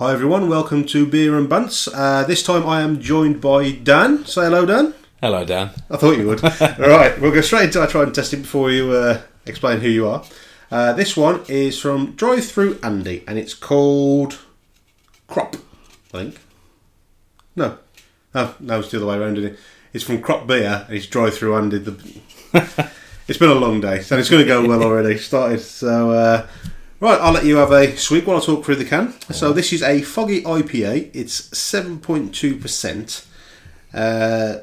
Hi everyone, welcome to Beer and Bunts. Uh, this time I am joined by Dan. Say hello, Dan. Hello, Dan. I thought you would. All right, we'll go straight into our try and test it before you uh, explain who you are. Uh, this one is from Drive Through Andy, and it's called Crop. I think. No, oh, no, it's the other way around. Isn't it? It's from Crop Beer, and it's Drive Through Andy. The... it's been a long day, so it's going to go well already. Started so. Right, I'll let you have a swig while I talk through the can. So this is a foggy IPA. It's seven point two percent. Uh,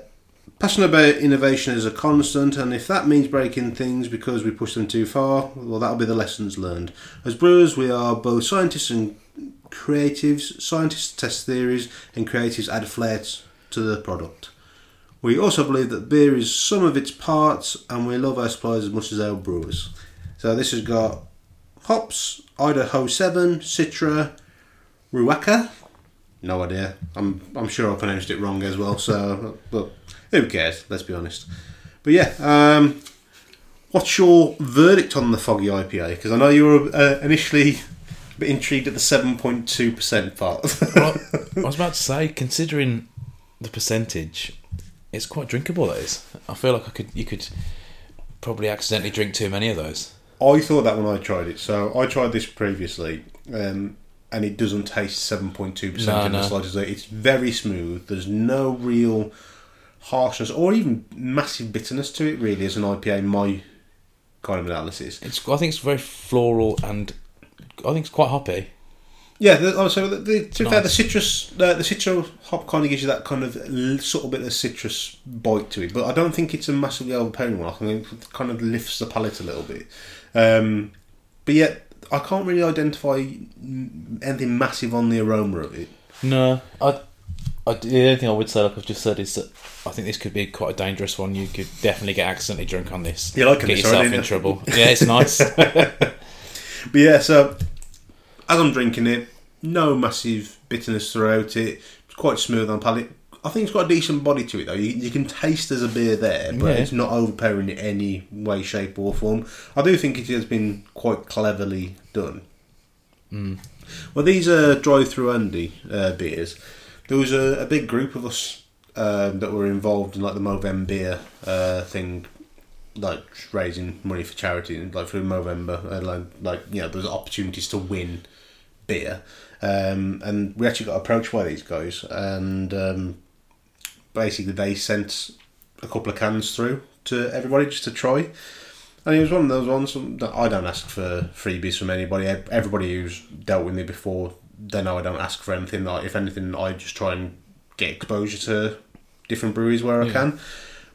Passionate about innovation is a constant, and if that means breaking things because we push them too far, well, that'll be the lessons learned. As brewers, we are both scientists and creatives. Scientists test theories, and creatives add flair to the product. We also believe that beer is some of its parts, and we love our suppliers as much as our brewers. So this has got hops, Idaho 7, Citra, Riwaka. No idea. I'm I'm sure I pronounced it wrong as well. So, but who cares? Let's be honest. But yeah, um, what's your verdict on the foggy IPA? Because I know you were uh, initially a bit intrigued at the seven point two percent part. well, I was about to say, considering the percentage, it's quite drinkable. That is. I feel like I could. You could probably accidentally drink too many of those. I thought that when I tried it. So I tried this previously, um, and it doesn't taste seven point two percent No, in the no. slightest. It's very smooth. There's no real harshness or even massive bitterness to it. Really, as an IPA, my kind of analysis. It's. I think it's very floral and I think it's quite hoppy. Yeah, the, oh, so the, the, to be fair, the citrus, uh, the Citra hop kind of gives you that kind of l- subtle bit of citrus bite to it, but I don't think it's a massively overpowering one. I think it kind of lifts the palate a little bit. Um, but yet, I can't really identify anything massive on the aroma of it. No, I. I the only thing I would say, like I've just said, is that I think this could be quite a dangerous one. You could definitely get accidentally drunk on this. You liking get yourself in trouble. Yeah, it's nice. But yeah, so as I'm drinking it, no massive bitterness throughout it. It's quite smooth on palate. I think it's got a decent body to it though. You, you can taste there's a beer there, but Yeah. it's not overpowering in any way, shape, or form. I do think it has been quite cleverly done. Mm. Well, these are drive-through Andy uh, beers. There was a, a big group of us um, that were involved in like the Movember beer uh, thing, like raising money for charity, like through Movember, and like, like you know, there's opportunities to win beer, um, and we actually got approached by these guys, and um, basically they sent a couple of cans through to everybody just to try. And it was one of those ones that I don't ask for freebies from anybody. Everybody who's dealt with me before, they know I don't ask for anything. Like if anything, I just try and get exposure to different breweries where I can.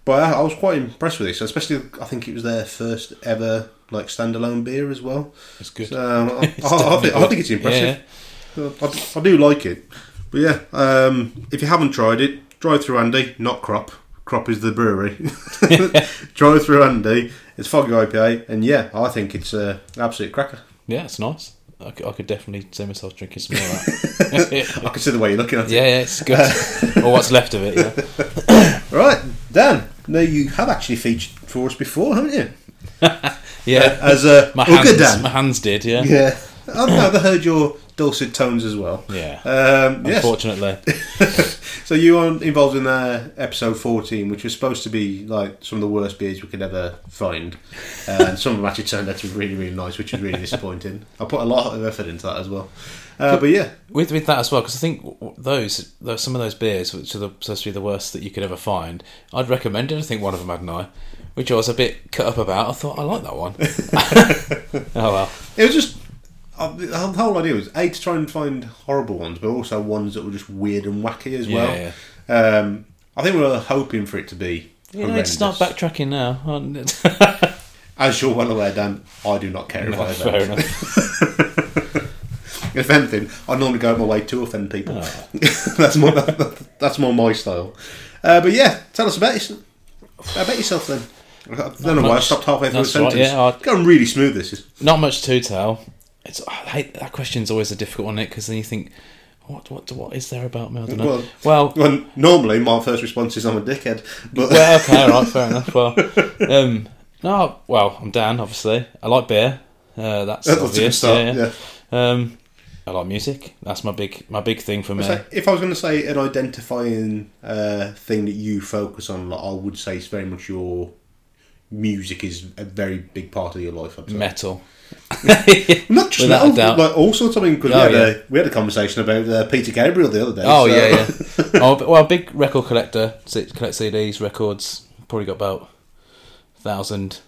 But I, I was quite impressed with this, especially I think it was their first ever like standalone beer as well. It's good. So I, I, It's I, think, I think it's impressive. Yeah. I, I do like it. But yeah, um, if you haven't tried it, drive through Andy, not Crop. Crop is the brewery. drive through Andy. It's foggy IPA, and yeah, I think it's an absolute cracker. Yeah, it's nice. I could, I could definitely see myself drinking some more of that. I can see the way you're looking at it. yeah, yeah, it's good. or what's left of it, yeah. Right, Dan. No, you have actually featured for us before, haven't you? Yeah. As a my, hands, Dan. my hands did, yeah. Yeah, I've never heard your dulcet tones as well. Yeah. Um, yes. Unfortunately. So you are involved in uh, episode fourteen, which was supposed to be like some of the worst beers we could ever find, uh, and some of them actually turned out to be really, really nice, which was really disappointing. I put a lot of effort into that as well. Uh, but yeah, With with that as well, because I think those, those some of those beers, which are the, supposed to be the worst that you could ever find, I'd recommend it. I think one of them had an eye, which I was a bit cut up about. I thought I like that one. oh well, it was just uh, the whole idea was a to try and find horrible ones, but also ones that were just weird and wacky as well. Yeah, Um, I think we were hoping for it to be. you need to start backtracking now. As you're well aware, Dan, I do not care if No, I fair offend. enough. If anything, I normally go out my way to offend people. Oh. that's more that's more my style. Uh, but yeah, tell us about yourself. About yourself then. I don't know why I stopped halfway through a That's right, sentence. yeah, I- It's going really smooth. This is. Not much to tell. It's I hate that question's always a difficult one, because then you think, what what what is there about me? I don't know. Well- well Well, normally my first response is I'm a dickhead, but well, okay, right, fair enough. Well, um, no, well, I'm Dan. Obviously, I like beer. Uh, that's that's obvious. start. yeah, Yeah, yeah. Um, I like music. That's my big my big thing for me. If I was going to say an identifying uh, thing that you focus on, like, I would say it's very much your music is a very big part of your life. Say. Metal. Not just Without metal, doubt. like all sorts. Mean, 'cause Oh, we, had yeah. a, we had a conversation about uh, Peter Gabriel the other day. Oh so- yeah, yeah. oh, well, big record collector. Collect CDs, records. Probably got about thousand,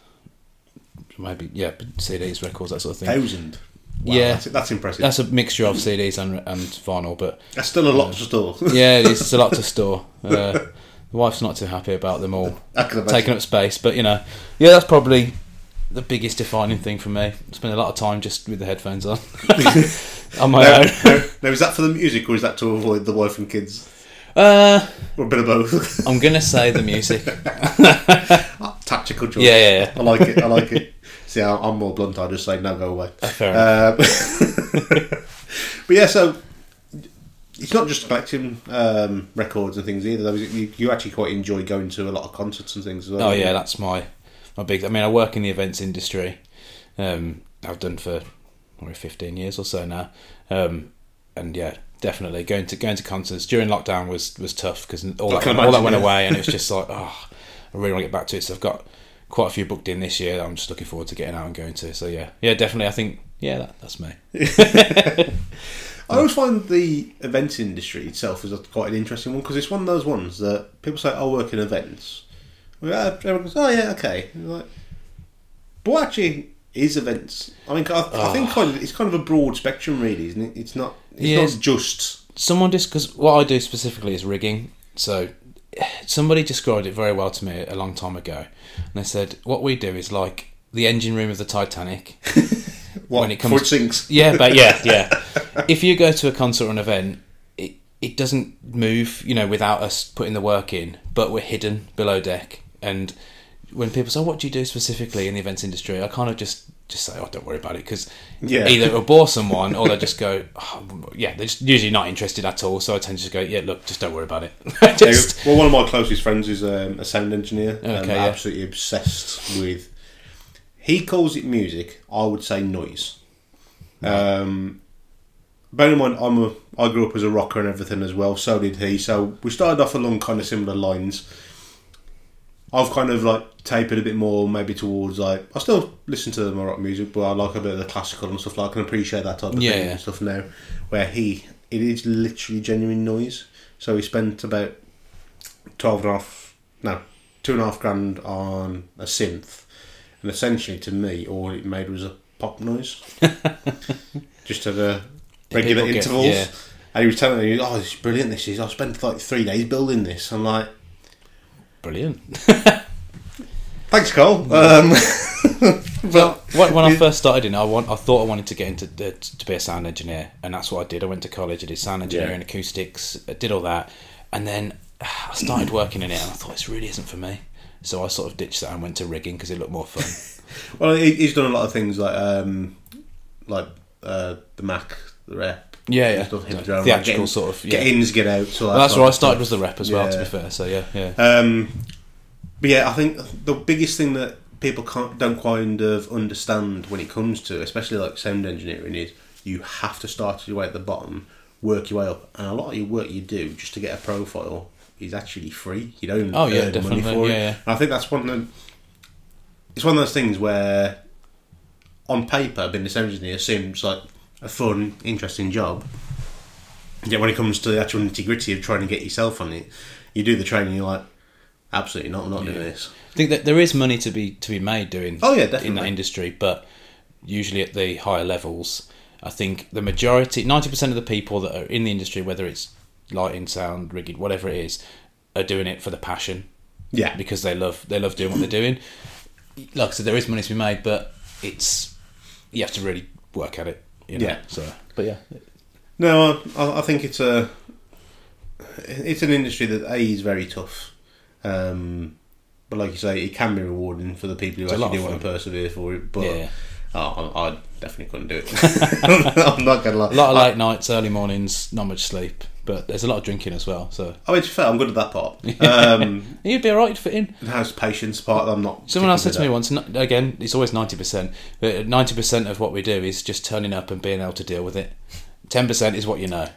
maybe yeah, CDs, records, that sort of thing. thousand. Wow, Yeah. that's, that's impressive. That's a mixture of CDs and and vinyl, but That's still a lot to store. yeah, it's, it's a lot to store. Uh, the wife's not too happy about them all I can imagine. taking up space, but you know, yeah, that's probably the biggest defining thing for me. Spend a lot of time just with the headphones on, on my Now, own. now, now, is that for the music or is that to avoid the wife and kids? Uh, Or a bit of both? I'm gonna say the music. Tactical choice. Yeah, yeah, yeah. I like it. I like it. See, I'm more blunt. I just say no, go away. Um, but yeah, so it's not just collecting um, records and things either. Though you, you actually quite enjoy going to a lot of concerts and things as well. Oh yeah, that's my my big. I mean, I work in the events industry. Um, I've done for probably fifteen years or so now, um, and yeah, definitely going to going to concerts during lockdown was was tough because all that all that went away, and it was just like, oh, I really want to get back to it. So I've got quite a few booked in this year. That I'm just looking forward to getting out and going to. So yeah, yeah, definitely. I think yeah, that, that's me. I always find the events industry itself is a, quite an interesting one because it's one of those ones that people say, "I work in events." Uh, everyone goes, "Oh yeah, okay." Like, but what actually is events? I mean, I, I think kind of, it's kind of a broad spectrum, really, isn't it? It's not. It's Yeah. not just. someone just because what I do specifically is rigging. So somebody described it very well to me a long time ago, and they said what we do is like the engine room of the Titanic. What, When it comes- sinks. Yeah, but yeah, yeah. if you go to a concert or an event, it it doesn't move, you know, without us putting the work in. But we're hidden below deck, and when people say, "What do you do specifically in the events industry?" I kind of just just say, "Oh, don't worry about it," because Yeah. either it'll bore someone or they just go, oh, "Yeah," they're just usually not interested at all. So I tend to just go, "Yeah, look, just don't worry about it." just well, one of my closest friends is um, a sound engineer. and Okay, yeah. absolutely obsessed with. He calls it music. I would say noise. Um, bear in mind, I'm a. I grew up as a rocker and everything as well. So did he. So we started off along kind of similar lines. I've kind of like tapered a bit more, maybe towards like I still listen to my rock music, but I like a bit of the classical and stuff. Like I can appreciate that type of Yeah, thing yeah. and stuff now. Where he, it is literally genuine noise. So he spent about 12 and a half, no, two and a half grand on a synth. And essentially, to me, all it made was a pop noise. Just at a regular People get- intervals. yeah. And he was telling me, oh, this is brilliant, this is. I spent like three days building this. I'm like, brilliant. thanks, Cole. Um, Well, when, when I first started in, it, I want I thought I wanted to get into the, to be a sound engineer, and that's what I did. I went to college, I did sound engineering, acoustics, I did all that, and then I started working in it, and I thought this really isn't for me. So I sort of ditched that and went to rigging because it looked more fun. well, he's done a lot of things like um, like uh, the Mac, the rep. Yeah, yeah. Stuff, him around, like theatrical getting- sort of, Get yeah. ins, get out. So Well, that's where I started was the rep as well. To be fair, so yeah, yeah. Um, but yeah, I think the biggest thing that people can't don't kind of understand when it comes to, especially like sound engineering, is you have to start your way at the bottom, work your way up, and a lot of your work you do just to get a profile is actually free. You don't Oh, yeah, earn money definitely, for it. yeah, yeah. And I think that's one of the, it's one of those things where, on paper, being a sound engineer seems like a fun, interesting job. Yet when it comes to the actual nitty gritty of trying to get yourself on it, you do the training. You're like, absolutely not. I'm not doing this. I think that there is money to be to be made doing Oh, yeah, definitely. in that industry, but usually at the higher levels, I think the majority, ninety percent of the people that are in the industry, whether it's lighting, sound, rigging, whatever it is, are doing it for the passion Yeah, because they love they love doing what they're doing. Like I said, there is money to be made, but it's you have to really work at it. You know? Yeah. So, but yeah, no, I, I think it's a it's an industry that a is very tough, um, but like you say, it can be rewarding for the people who It's actually do want to persevere for it. But yeah. oh, I, I definitely couldn't do it. I'm not gonna lie. A lot of I, late nights, early mornings, not much sleep, but there's a lot of drinking as well. So I mean, to be fair, I'm good at that part. Um, you'd be alright to fit in. house patience part, I'm not. Someone else said to me once, n- again, it's always 90%, but 90% of what we do is just turning up and being able to deal with it. ten percent is what you know.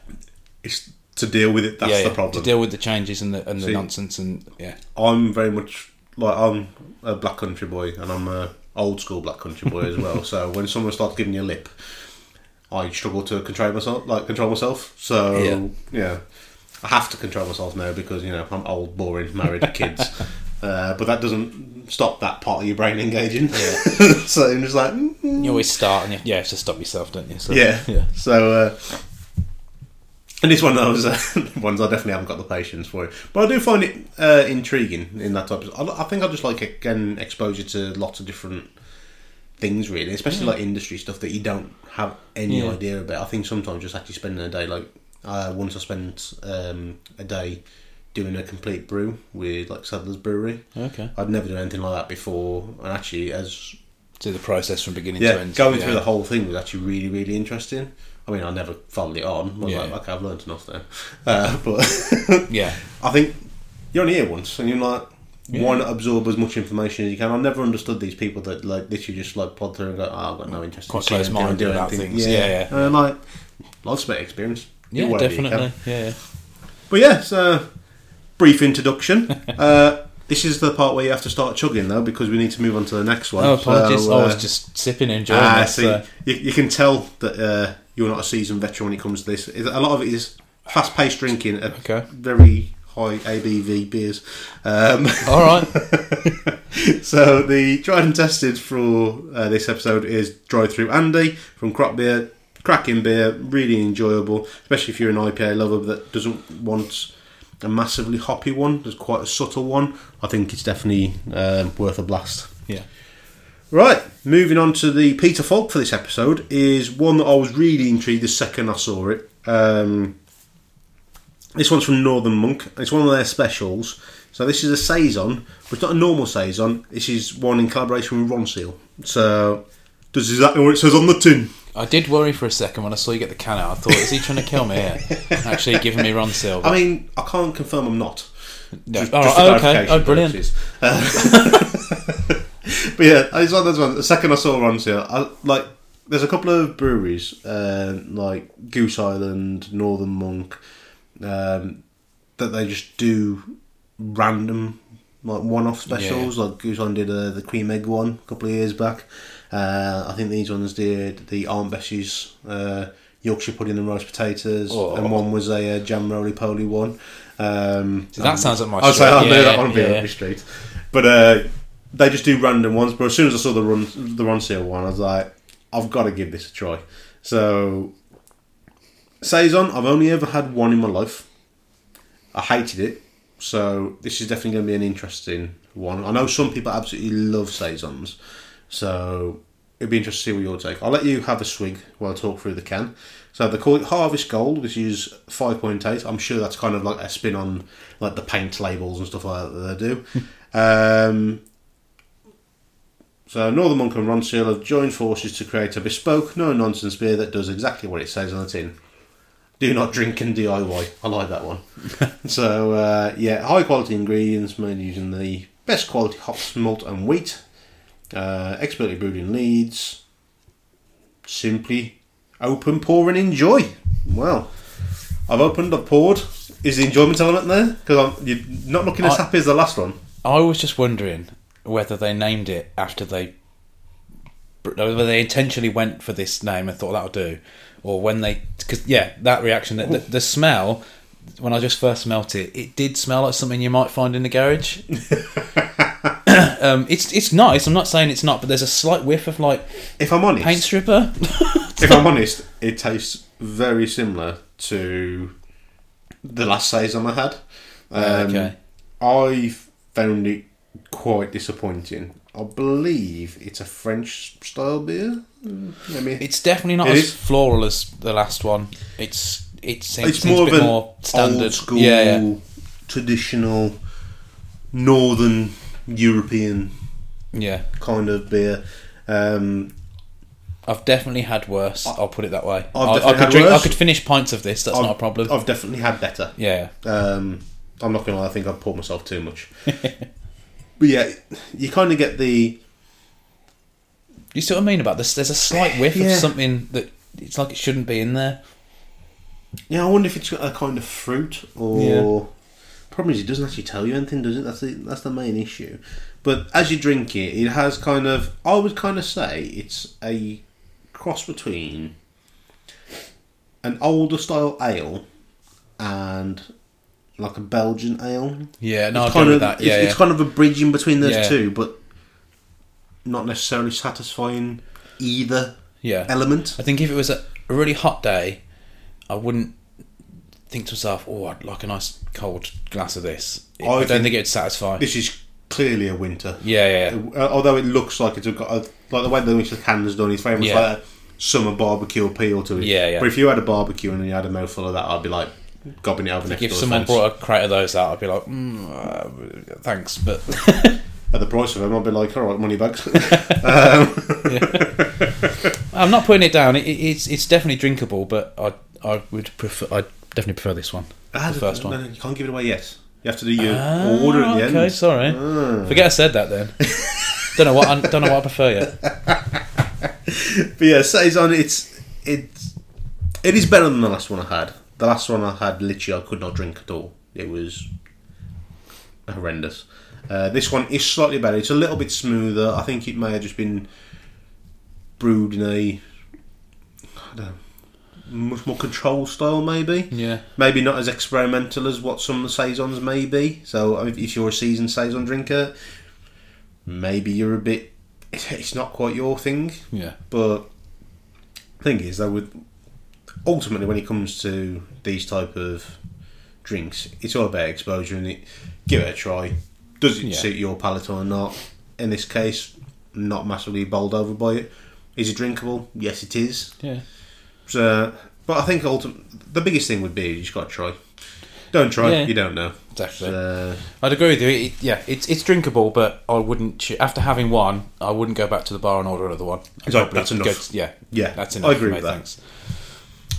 It's to deal with it. That's yeah, the yeah, problem. to deal with the changes and the and the See- nonsense and yeah. I'm very much like I'm a black country boy, and I'm a old school black country boy as well. so when someone starts giving you a lip, I struggle to control myself. Like control myself. So Yeah. yeah, I have to control myself now because you know I'm old, boring, married, kids. Uh, but that doesn't stop that part of your brain engaging. so I'm just like, mm, You always start and you, yeah, it's to stop yourself, don't you? So, yeah, yeah. So, uh, and this one, I was uh, ones I definitely haven't got the patience for it, but I do find it uh, intriguing in that type. Of, I, I think I just like again exposure to lots of different things, really, especially like industry stuff that you don't have any Yeah. idea about. I think sometimes just actually spending a day, like uh, once I spent um, a day doing a complete brew with like Sadler's Brewery. Okay. I'd never done anything like that before, and actually, as Do the process from beginning yeah, to end. going yeah. through the whole thing was actually really, really interesting. I mean, I never followed it on. I was Yeah. like, okay, I've learned enough now. Uh, but Yeah. I think you're only here once, and you're like, Yeah. why not absorb as much information as you can? I've never understood these people that like literally just like plod through and go, oh, I've got no interest. Quite in or close-minded doing about anything." things. Yeah, yeah. And I'm like, life's about experience. Yeah, whatever you can. definitely. Yeah, yeah. But yeah, so brief introduction. uh, this is the part where you have to start chugging though, because we need to move on to the next one. Oh, apologies. So, I uh, was just sipping and enjoying Ah, this. see, uh, you, you can tell that uh, you're not a seasoned veteran when it comes to this. A lot of it is fast-paced drinking Okay. very high ABV beers. Um, all right. so the tried and tested for uh, this episode is Drive Through Andy from Crop Beer. Cracking beer, really enjoyable, especially if you're an IPA lover that doesn't want a massively hoppy one. There's quite a subtle one. I think it's definitely um, worth a blast. Yeah. Right, moving on to the Peter Falk for this episode is one that I was really intrigued the second I saw it. Um, this one's from Northern Monk. It's one of their specials. So this is a saison, but it's not a normal saison. This is one in collaboration with Ronseal. So does exactly what it says on the tin. I did worry for a second when I saw you get the can out. I thought, is he trying to kill me here? Actually, giving me Ron Silver. I mean, I can't confirm I'm not. no. Just- all just oh, okay. Oh, brilliant. Uh, but yeah, it's one of those ones. The second I saw Ronseal, I like. There's a couple of breweries uh, like Goose Island, Northern Monk, um, that they just do random like one-off specials. Like Goose did uh, the cream egg one a couple of years back. Uh, I think these ones did the Aunt Bessie's uh, Yorkshire pudding and roast potatoes, Oh. and one was a uh, jam roly poly one. Um, So that sounds like my I'd say. I Yeah, that one being yeah. up the street, but uh, they just do random ones. But as soon as I saw the run, the Ronseal one, I was like, I've got to give this a try. So saison, I've only ever had one in my life. I hated it, so this is definitely going to be an interesting one. I know some people absolutely love saisons, so it'd be interesting to see what your take. I'll let you have a swig while I talk through the can. So they call it Harvest Gold, which is five point eight. I'm sure that's kind of like a spin on like the paint labels and stuff like that that they do. um, so Northern Monk and Ronseal have joined forces to create a bespoke, no nonsense beer that does exactly what it says on the tin. Do not drink and DIY. I like that one. so uh, yeah, high quality ingredients made using the best quality hops, malt, and wheat. Uh, expertly brewed in Leeds. Simply open, pour, and enjoy. Well, I've opened, I've poured. Is the enjoyment element there? Because you're not looking as I- happy as the last one. I was just wondering whether they named it after they, whether they intentionally went for this name and thought that'll do, or when they, because yeah, that reaction, the, the, the smell, when I just first smelt it, it did smell like something you might find in the garage. um, it's it's nice. I'm not saying it's not, but there's a slight whiff of like If I'm honest, paint stripper. if I'm honest, it tastes very similar to the last saison I had. Um, okay. I found it quite disappointing. I believe it's a French style beer. Mm, Let me. It's definitely not It as is. floral as the last one. It's it seems, It's seems more a of more standard. old school, Yeah, yeah, traditional, northern European yeah. kind of beer. Um, I've definitely had worse. I'll put it that way. I've I, I could drink. I could finish pints of this. That's I've, not a problem. I've definitely had better. yeah, Um, I'm not gonna lie. I think I've poured myself too much. but yeah, you kind of get the you see what I mean about this? There's a slight whiff Yeah. of something that it's like it shouldn't be in there. Yeah, I wonder if it's got a kind of fruit or. Yeah. Problem is, it doesn't actually tell you anything, does it? That's the that's the main issue. But as you drink it, it has kind of. I would kind of say it's a cross between an older style ale and like a Belgian ale. Yeah, no, it's agree kind of that. it's, Yeah, it's kind of a bridge in between those Yeah. two, but not necessarily satisfying either yeah. element. I think if it was a, a really hot day, I wouldn't think to myself, "Oh, I'd like a nice cold glass of this." I I, don't think- think it'd satisfy. This is clearly a winter. yeah, yeah, yeah. Uh, although it looks like it's got a, like the way the which the can's done, it's very much Yeah. like a summer barbecue appeal to it. Yeah, yeah. But if you had a barbecue and you had a mouthful of that, I'd be like gobbing it over next If someone fence. brought a crate of those out, I'd be like, mm, uh, "Thanks," but at the price of them, I'd be like, all right, money bags. I'm not putting it down. It, it- it's it's definitely drinkable, but I I would prefer I definitely prefer this one. Ah, the first no, one. no, you can't give it away yet. You have to do your Ah, order at the okay, end. sorry. Ah. Forget I said that then. don't know what I don't know what I prefer yet. But yeah, saison. It's it's it is better than the last one I had. The last one I had, literally, I could not drink at all. It was horrendous. Uh, this one is slightly better. It's a little bit smoother. I think it may have just been brewed in a I don't know, much more controlled style, maybe. Yeah, Maybe not as experimental as what some of the saisons may be. So if if you're a seasoned saison drinker, maybe you're a bit. It's not quite your thing. yeah, But thing is, though, with ultimately when it comes to these type of drinks, it's all about exposure and it. Give it a try. Does it Yeah. suit your palate or not? In this case, not massively bowled over by it. Is it drinkable? Yes, it is. yeah. So, but I think ultimately the biggest thing would be you just got to try. Don't try, Yeah. you don't know. Exactly. So, I'd agree with you. It, yeah, it's it's drinkable, but I wouldn't. After having one, I wouldn't go back to the bar and order another one. I'd So that's enough. to- yeah, Yeah, that's enough. I agree with that. Thanks.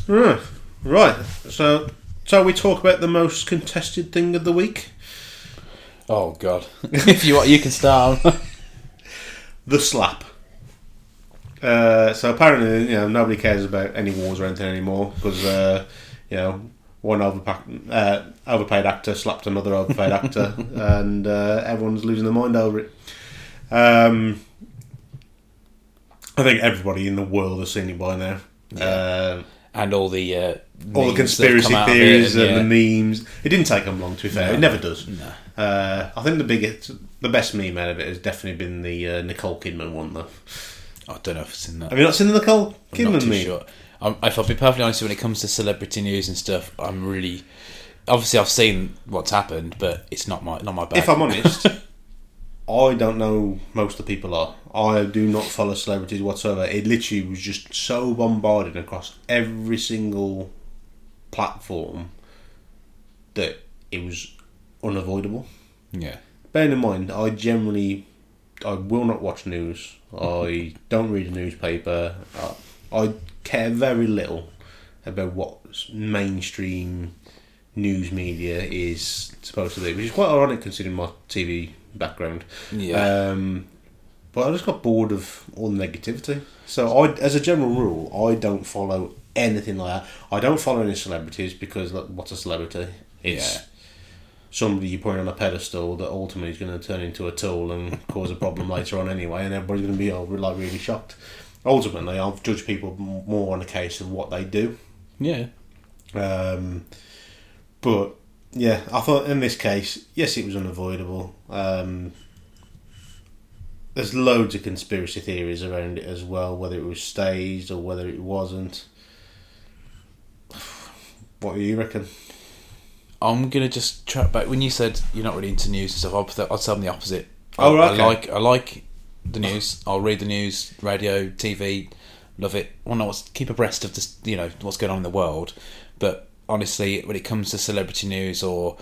Right, right. So, so we talk about the most contested thing of the week. Oh God! if you want, you can start. the slap. Uh, so apparently, you know, nobody cares about any wars or anything anymore because, uh, you know, one overpack, uh, overpaid actor slapped another overpaid actor, and uh, everyone's losing their mind over it. Um, I think everybody in the world has seen it by now. Uh, and all the uh, all the memes that have conspiracy it theories and, and the memes. It didn't take them long, to be fair. No. It never does. No. Uh, I think the biggest, the best meme out of it has definitely been the uh, Nicole Kidman one, though. I don't know if I've seen that. Have you not seen the Nicole I'm not Kidman meme? sure. Um, if I'll be perfectly honest, when it comes to celebrity news and stuff, I'm really obviously I've seen what's happened, but it's not my not my bag. If I'm honest, I don't know most of the people are. I do not follow celebrities whatsoever. It literally was just so bombarded across every single platform that it was unavoidable. yeah, Bearing in mind, I generally, I will not watch news. I don't read a newspaper. I, I care very little about what mainstream news media is supposed to do, which is quite ironic considering my TV background. yeah, Um, but I just got bored of all the negativity. So I, as a general rule, I don't follow anything like that. I don't follow any celebrities because like, what's a celebrity? It's Yeah. somebody you put on a pedestal that ultimately is going to turn into a tool and cause a problem later on anyway, and everybody's going to be oh, like really shocked. Ultimately, I'll judge people more on the case of what they do. yeah. Um, but yeah, I thought in this case, yes, it was unavoidable. Um, there's loads of conspiracy theories around it as well, whether it was staged or whether it wasn't. What do you reckon? I'm gonna just track back when you said you're not really into news and stuff. I'll, I'll tell them the opposite. Oh, I, right, I okay. like I like the news. I'll read the news, radio, TV. Love it. I want to keep abreast of this. You know what's going on in the world. But honestly, when it comes to celebrity news or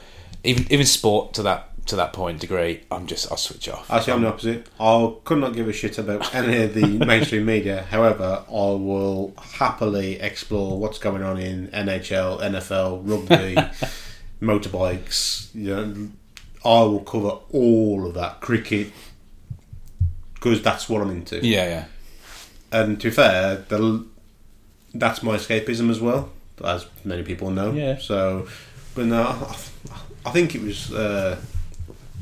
even even sport to that to that point degree, I'm just I'll switch off. Actually, I'm the opposite. I could not give a shit about any of the mainstream media. However, I will happily explore what's going on in NHL, NFL, rugby, motorbikes. You know, I will cover all of that. Cricket, because that's what I'm into. Yeah, yeah, And to be fair, the, that's my escapism as well. As many people know. Yeah. So, but no, I, think it was uh,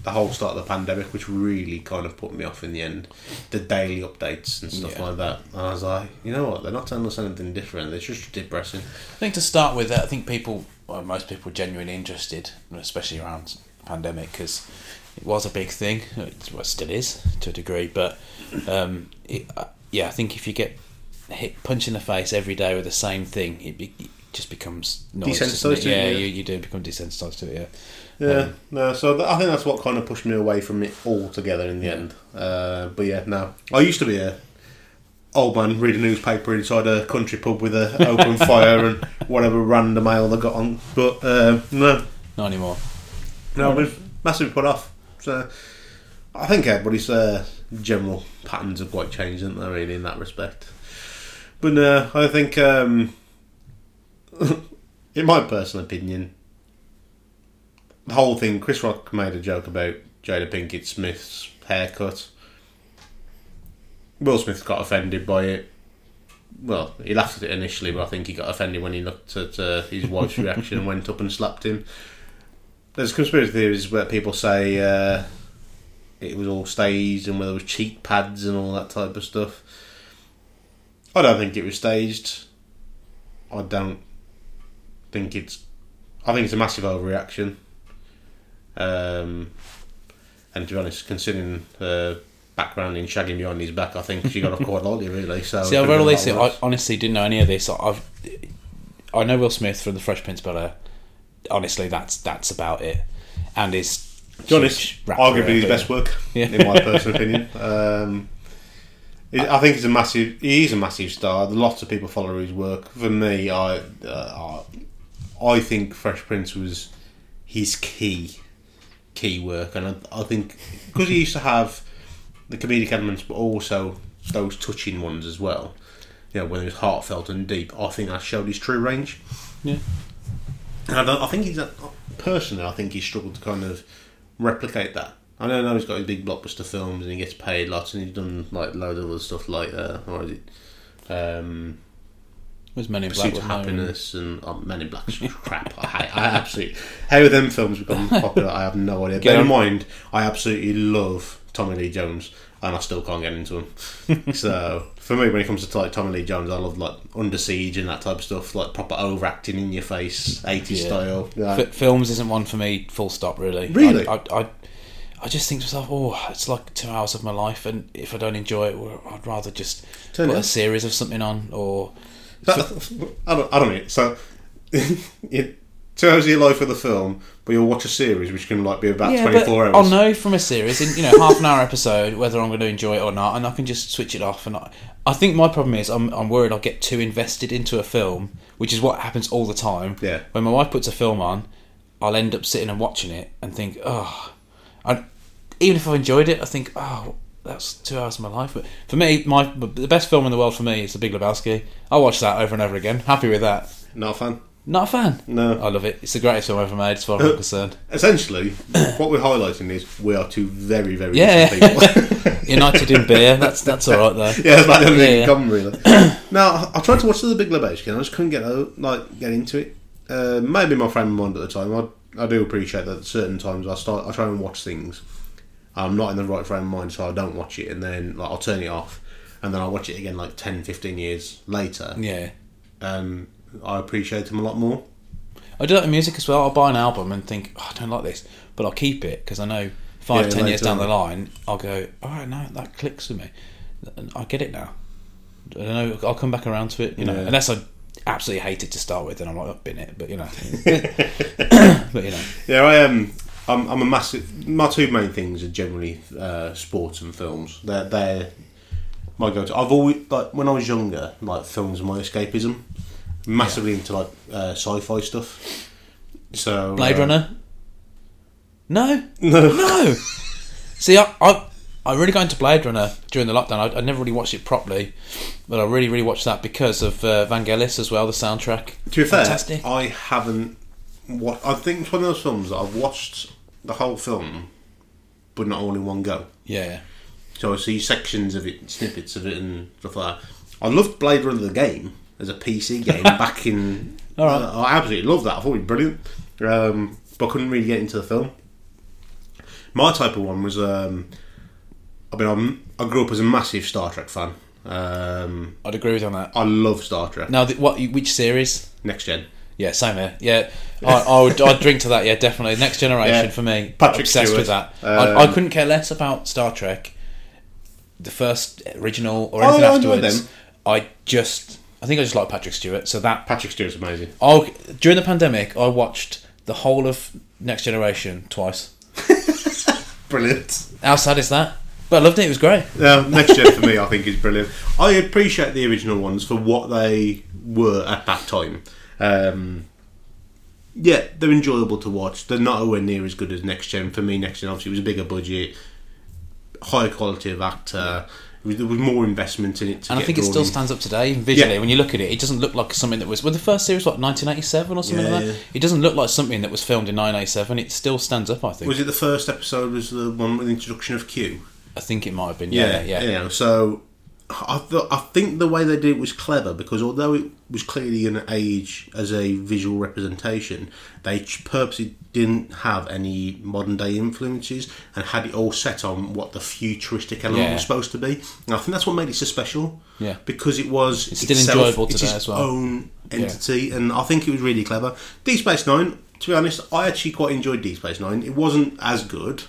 the whole start of the pandemic which really kind of put me off in the end. The daily updates and stuff Yeah. like that. And I was like, you know what? They're not telling us anything different. It's just depressing. I think to start with, I think people, well, most people, genuinely interested, especially around pandemic, because it was a big thing. It well, still is to a degree, but um, it, uh, yeah, I think if you get hit punch in the face every day with the same thing, it, be, it just becomes noise, doesn't Desensitised it? to it, Yeah, yeah. You, you do become desensitized to it. Yeah, Um, no. So th- I think that's what kind of pushed me away from it altogether in the Yeah. end. Uh, but yeah, no. I used to be a old man reading a newspaper inside a country pub with a open fire and whatever random ale they got on. But uh, no, not anymore. no, I was massively put off. So I think everybody's uh, general patterns have quite changed, haven't they? Really, in that respect. But no, I think, um, in my personal opinion, the whole thing. Chris Rock made a joke about Jada Pinkett Smith's haircut. Will Smith got offended by it. Well, he laughed at it initially, but I think he got offended when he looked at uh, his wife's reaction and went up and slapped him. There's conspiracy theories where people say uh, it was all staged and where there was cheek pads and all that type of stuff. I don't think it was staged. I don't think it's. I think it's a massive overreaction. Um, and to be honest, considering her background in shagging behind his back, I think she got off quite lightly, really. So See, I've read all this. I honestly didn't know any of this. I've, I know Will Smith from the Fresh Prince but Air. Honestly, that's that's about it. And his To honest, arguably his best work, Yeah. in my personal opinion. Um, I think he's a massive. He's a massive star. Lots of people follow his work. For me, I, uh, I, I think Fresh Prince was his key, key work, and I, I think because he used to have the comedic elements, but also those touching ones as well. You know, when it was heartfelt and deep. I think that showed his true range. Yeah. And I, I think he's personally, I think he struggled to kind of replicate that. I don't know he's got his big blockbuster films and he gets paid lots and he's done like loads of other stuff like uh, what is it? Um, was Men in Black. Pursuit of? Happiness and oh, Men in Black's crap. I, I absolutely how them films become popular. I have no idea. Get Bear in mind, I absolutely love Tommy Lee Jones and I still can't get into him. so for me, when it comes to like Tommy Lee Jones, I love like Under Siege and that type of stuff, like proper overacting in your face, 80s Yeah. style. Yeah. F- films isn't one for me. Full stop. Really. Really? I, I, I, I just think to myself, oh, it's like two hours of my life, and if I don't enjoy it, I'd rather just Turn put it a series of something on, or That- I don't, I don't know. So, it, two hours of your life for the film, but you'll watch a series which can like be about twenty four but hours. I'll know from a series in you know half an hour episode whether I'm going to enjoy it or not, and I can just switch it off. And I, I think my problem is I'm I'm worried I'll get too invested into a film, which is what happens all the time. Yeah. When my wife puts a film on, I'll end up sitting and watching it and think, oh, I, even if I've enjoyed it, I think, oh. That's two hours of my life, but for me, my the best film in the world for me is The Big Lebowski. I watch that over and over again. Happy with that. Not a fan. Not a fan. No. I love it. It's the greatest film ever made, as far as I'm concerned. Essentially, what we're highlighting is we are two very, very Yeah. different people. United in beer. That's that's all right though. yeah, that's about the only thing in common, really. now, I I tried to watch the Big Lebowski and I just couldn't get like get into it. Uh, maybe my frame of mind at the time. I, I do appreciate that. At certain times, I start, I try and watch things. I'm not in the right frame of mind, so I don't watch it, and then like I'll turn it off, and then I'll watch it again like 10, 15 years later, Yeah. and I appreciate them a lot more. I do that with music as well. I'll buy an album and think, oh, I don't like this, but I'll keep it because I know five, Yeah, ten years down the line, I'll go, all right, no, that clicks with me. I get it now. I don't know. I'll come back around to it, you know, Yeah. unless I absolutely hate it to start with, then I'm like, I've been it, but you know, but you know, Yeah, I am. I'm, I'm a massive. My two main things are generally uh, sports and films. They're they're my go-to. I've always like when I was younger, like films were my escapism. Massively into like uh, sci-fi stuff. So Blade uh, Runner. No, No, no. See, I, I I really got into Blade Runner during the lockdown. I, I never really watched it properly, but I really, really watched that because of uh, Vangelis as well, the soundtrack. to be fair, Fantastic. I haven't. What I think it's one of those films that I've watched the whole film, but not all in one go. Yeah, So I see sections of it, snippets of it, and stuff like that. I loved Blade Runner the game as a PC game back in All right. Uh, I absolutely loved that. I thought it was brilliant, um, but I couldn't really get into the film. My type of one was, um, I mean, I'm, I grew up as a massive Star Trek fan. Um, I'd agree with you on that. I love Star Trek. Now, the, what? Which series? Next Gen. Yeah, same here. Yeah, I, I would. I'd drink to that. Yeah, definitely. Next generation Yeah. for me. Patrick obsessed Stewart. with that. Um, I, I couldn't care less about Star Trek, the first original or Oh, anything I afterwards. them. I just, I think I just like Patrick Stewart. So that Patrick Stewart's amazing. I during the pandemic, I watched the whole of Next Generation twice. Brilliant. How sad is that? But I loved it. It was great. Yeah, Next Gen for me, I think is brilliant. I appreciate the original ones for what they were at that time. Um, yeah, they're enjoyable to watch. They're not anywhere near as good as Next Gen. For me, Next Gen obviously was a bigger budget, higher quality of actor. Was- There was more investment in it. To And I think it still in. stands up today visually. Yeah. When you look at it, it doesn't look like something that was. Well, the first series what 1987 or something Yeah, like that. yeah. It doesn't look like something that was filmed in 1987. It still stands up. I think. Was it the first episode? Was the one with the introduction of Q? I think it might have been. Yeah, yeah. You know, so I th- I think the way they did it was clever because although it was clearly an age as a visual representation, they purposely didn't have any modern day influences and had it all set on what the futuristic element Yeah. was supposed to be. And I think that's what made it so special. Yeah. because it was It's still itself- enjoyable it's today its as well. own entity, and I think it was really clever. Deep Space Nine, to be honest, I actually quite enjoyed Deep Space Nine. It wasn't as good.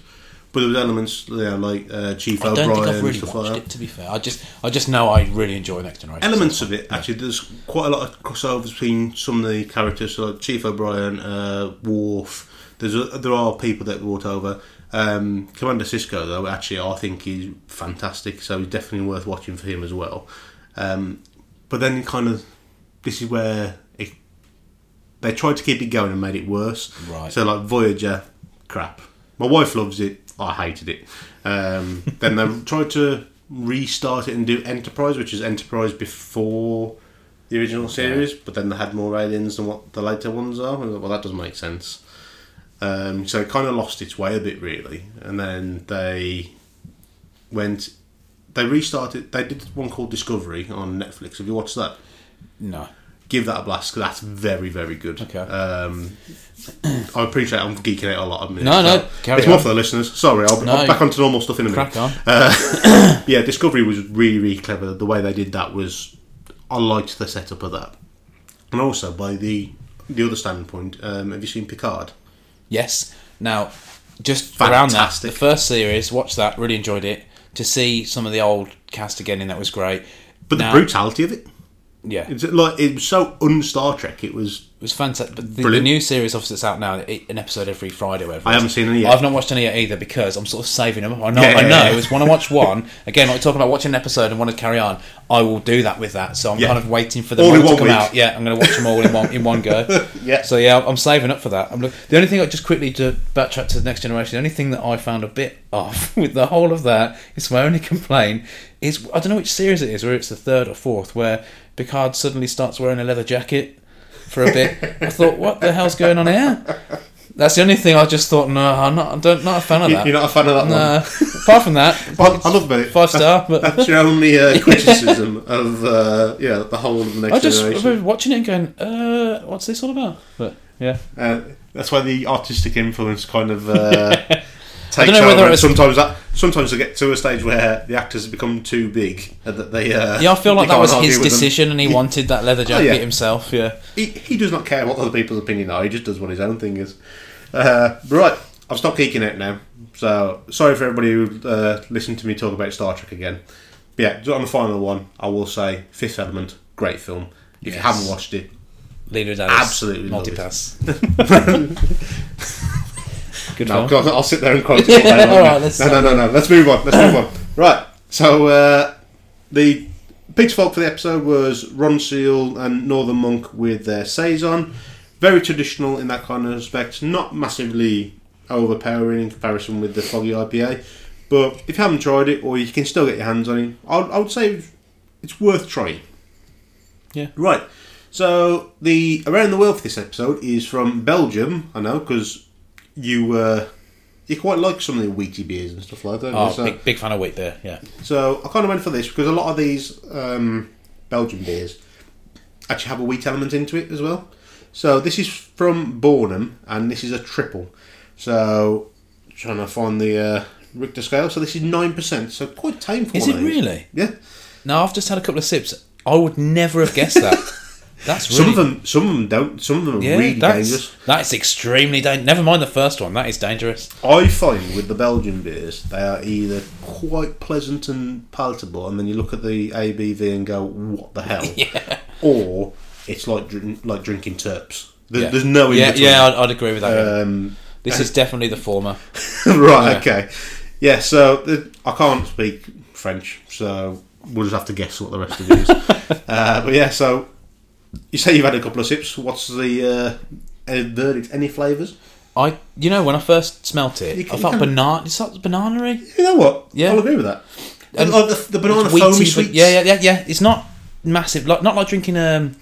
But there was elements, know, like uh, Chief I don't O'Brien think I've and really stuff watched like that. it. To be fair, I just, I just know I really enjoy Next Generation. elements of it actually. There's quite a lot of crossovers between some of the characters. So like Chief O'Brien uh, Worf. There's a, there are people that brought over. Um, Commander Sisko though actually I think he's fantastic. So he's definitely worth watching for him as well. Um, but then kind of this is where it, they tried to keep it going and made it worse. Right. so like Voyager crap. My wife loves it I hated it. Um, then they tried to restart it and do Enterprise which is Enterprise before the original series but then they had more aliens than what the later ones are. Like, well that doesn't make sense. Um, so it kind of lost its way a bit really. And then they went they restarted they did one called Discovery on Netflix. Have you watched that? No. Give that a blast because that's very very good Okay. um, I appreciate I'm geeking out a lot of minutes No, no, so it's more for the listeners sorry I'll, No, I'll back onto normal stuff in a minute Crack on. yeah, Discovery was really, really clever. The way they did that was, I liked the setup of that, and also by the the other standpoint. Um, have you seen Picard? Yes. Now, just around that, the first series, watched that, really enjoyed it. To see some of the old cast again in that was great. But Now- the brutality of it, Yeah, it's like it was so un Star Trek. It was. was fantastic. But the, the new series, obviously, that's out now, it- an episode every Friday. Whatever I haven't seen any yet. I've not watched any yet either because I'm sort of saving them. I know, Yeah, I know. yeah. It's when I watch one again, like talking about watching an episode and want to carry on. I will do that with that. So I'm Yeah. kind of waiting for them All all to come week. out. Yeah, I'm going to watch them all in one in one go. Yeah. So yeah, I'm saving up for that. I'm look, the only thing I just quickly to backtrack to the next generation. The only thing that I found a bit off with the whole of that is my only complaint is I don't know which series it is, whether it's the third or fourth, where Picard suddenly starts wearing a leather jacket for a bit. I thought, what the hell's going on here? That's the only thing I just thought. No, I'm not. I don't not a fan of that. You're not a fan of that No. one. Apart from that, I, I love about it. five star. But That's your only uh, criticism of uh, yeah the whole of the next I just generation. remember watching it and going, uh, "What's this all about?" But yeah, Uh, that's why the artistic influence kind of takes don't know over. whether it's- sometimes that sometimes they get to a stage where the actors have become too big and that they. Uh, yeah, I feel like that was his decision, and he wanted that leather jacket yeah. himself. Yeah, He, he does not care what other people's opinion are. He just does what his own thing is. Uh, right, I've stopped geeking out now. So sorry for everybody who uh, listened to me talk about Star Trek again. But yeah, just on the final one, I will say Fifth Element, great film. If you haven't watched it, Leeloo Dallas, Absolutely multipass. Good No, I'll sit there and quote it. all day long. All right, let's- no, no, no, no. Let's move on. Let's move on. Right. So uh, the Peter Falk for the episode was Ronseal and Northern Monk with their saison. Very traditional in that kind of respect. Not massively overpowering in comparison with the Foggy IPA. But if you haven't tried it, or you can still get your hands on it, I, I would say it's worth trying. Yeah. Right. So the around the world for this episode is from Belgium. I know because you uh, you quite like some of the wheaty beers and stuff like that. Oh, so, big, big fan of wheat beer. Yeah, so I kind of went for this because a lot of these um, Belgian beers actually have a wheat element into it as well. So this is from Bornem, and this is a triple. So trying to find the uh, Richter scale. So this is nine percent. So quite tame for Is it really? Yeah. Now I've just had a couple of sips. I would never have guessed that. That's really Some of them, some of them don't. Some of them are yeah, really that's, dangerous. That's extremely dangerous. Never mind the first one. That is dangerous. I find with the Belgian beers, they are either quite pleasant and palatable, and then you look at the ABV and go, "What the hell?" Yeah. Or it's like like drinking terps. There, Yeah. There's no in yeah, between. yeah, I'd, I'd agree with that. Um, this is definitely the former. right. Yeah. Okay. Yeah. So I can't speak French, so we'll just have to guess what the rest of it is. uh, but yeah. So you say you've had a couple of sips. What's the uh, any verdict? Any flavours? I, you know, when I first smelt it, can- I felt banana. It's like banana-y. You know what? Yeah. I'll agree with that. And like the, the banana wheaty, foamy sweets. Yeah, yeah, yeah, yeah. It's not massive. Like, not like drinking um,